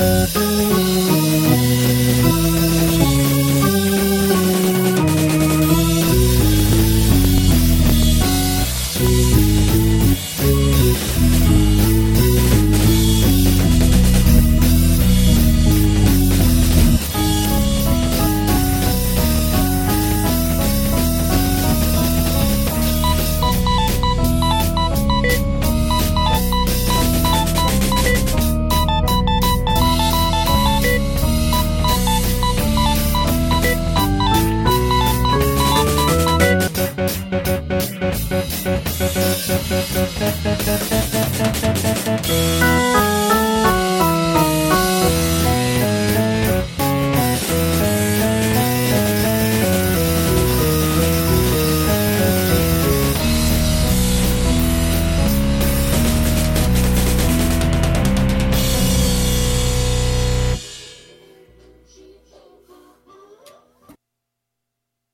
Música Thank you.